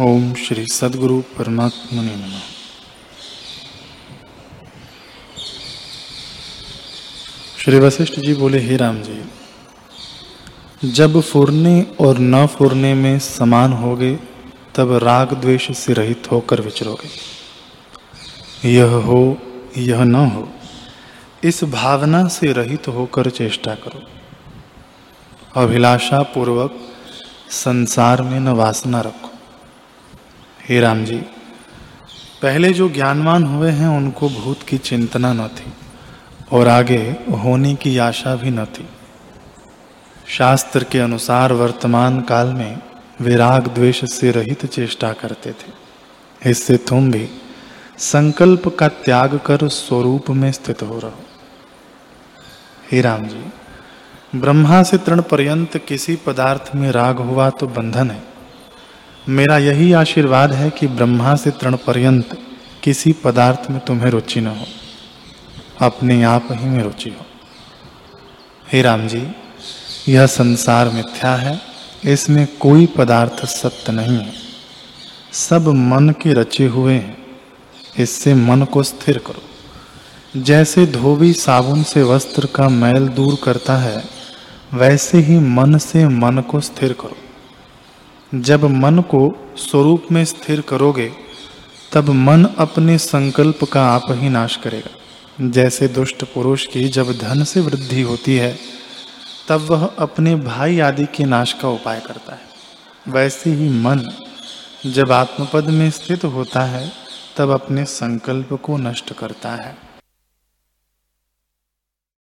ओम श्री सदगुरु परमात्मा ने नमः। श्री वशिष्ठ जी बोले, हे राम जी, जब फुरने और न फुरने में समान होगे, तब राग द्वेष से रहित होकर विचरोगे। यह हो, यह न हो, इस भावना से रहित होकर चेष्टा करो। अभिलाषा पूर्वक संसार में न वासना रखो। हे राम जी, पहले जो ज्ञानवान हुए हैं, उनको भूत की चिंतना न थी, और आगे होने की आशा भी न थी। शास्त्र के अनुसार वर्तमान काल में विराग द्वेष से रहित चेष्टा करते थे। इससे तुम भी संकल्प का त्याग कर स्वरूप में स्थित हो रहो। हे राम जी, ब्रह्मा से तृण पर्यंत किसी पदार्थ में राग हुआ तो बंधन है। मेरा यही आशीर्वाद है कि ब्रह्मा से तृण पर्यंत किसी पदार्थ में तुम्हें रुचि न हो। अपने आप ही में रुचि हो। हे राम जी, यह संसार मिथ्या है, इसमें कोई पदार्थ सत्य नहीं है। सब मन के रचे हुए हैं, इससे मन को स्थिर करो। जैसे धोबी साबुन से वस्त्र का मैल दूर करता है, वैसे ही मन से मन को स्थिर करो। जब मन को स्वरूप में स्थिर करोगे, तब मन अपने संकल्प का आप ही नाश करेगा। जैसे दुष्ट पुरुष की जब धन से वृद्धि होती है, तब वह अपने भाई आदि के नाश का उपाय करता है। वैसे ही मन जब आत्मपद में स्थित होता है, तब अपने संकल्प को नष्ट करता है।